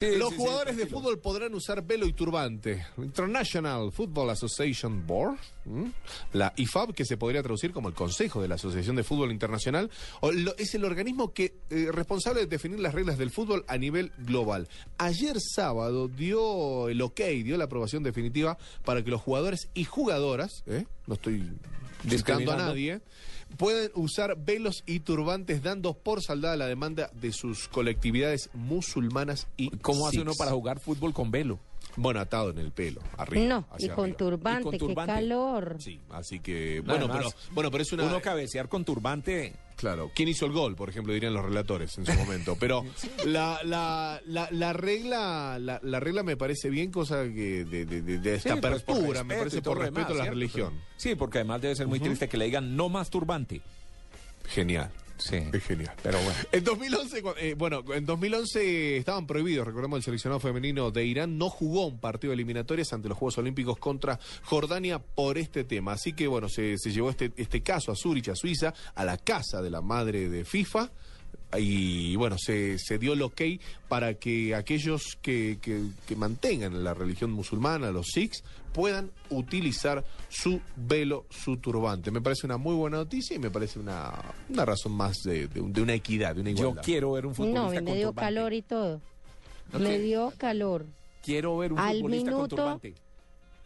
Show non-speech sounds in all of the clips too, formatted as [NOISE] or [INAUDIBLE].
Los jugadores de fútbol podrán usar velo y turbante. International Football Association Board, ¿m? la IFAB, que se podría traducir como el Consejo de la Asociación de Fútbol Internacional, o lo- es el organismo que eh, responsable de definir las reglas del fútbol a nivel global. Ayer sábado dio el ok, dio la aprobación definitiva para que los jugadores y jugadoras, ¿eh? no estoy discriminando a nadie, pueden usar velos y turbantes dando por saldada la demanda de sus colectividades musulmanas y ¿Cómo hace uno para jugar fútbol con velo? Bueno, atado en el pelo, arriba. No, y hacia con arriba. turbante, Y con qué turbante. calor. Sí, así que No, bueno, además, pero bueno, pero es una Uno cabecear con turbante. Claro, ¿quién hizo el gol? Por ejemplo, dirían los relatores en su momento. Pero [LAUGHS] la, la, la, la regla la, la regla me parece bien cosa que de, de, de- de esta Sí, pues, apertura, me parece por respeto demás, a la ¿cierto? religión. Pero- sí, porque además debe ser muy triste que le digan no más turbante. Genial. Sí. Es genial. Pero bueno. En 2011, cu- eh, bueno, en 2011 estaban prohibidos, recordemos el seleccionado femenino de Irán no jugó un partido de eliminatorias ante los Juegos Olímpicos contra Jordania por este tema. Así que bueno, se, se llevó este, este caso a Zurich, a Suiza, a la casa de la madre de FIFA. Y bueno, se, se dio el ok para que aquellos que, que- que mantengan la religión musulmana, los sikhs, puedan utilizar su velo, su turbante. Me parece una muy buena noticia y me parece una, una razón más de, de un- de una equidad, de una Yo igualdad. quiero ver un futbolista No, me con dio turbante. calor y todo. No me dio calor. Quiero ver un Al futbolista con minuto- turbante.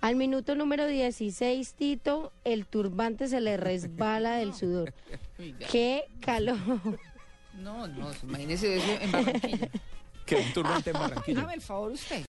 Al minuto número 16, Tito, el turbante se le resbala del sudor. [LAUGHS] ¡Qué calor! No, no, imagínese eso en Barranquilla. [LAUGHS] Que un turbante en Barranquilla. Hágame el favor usted.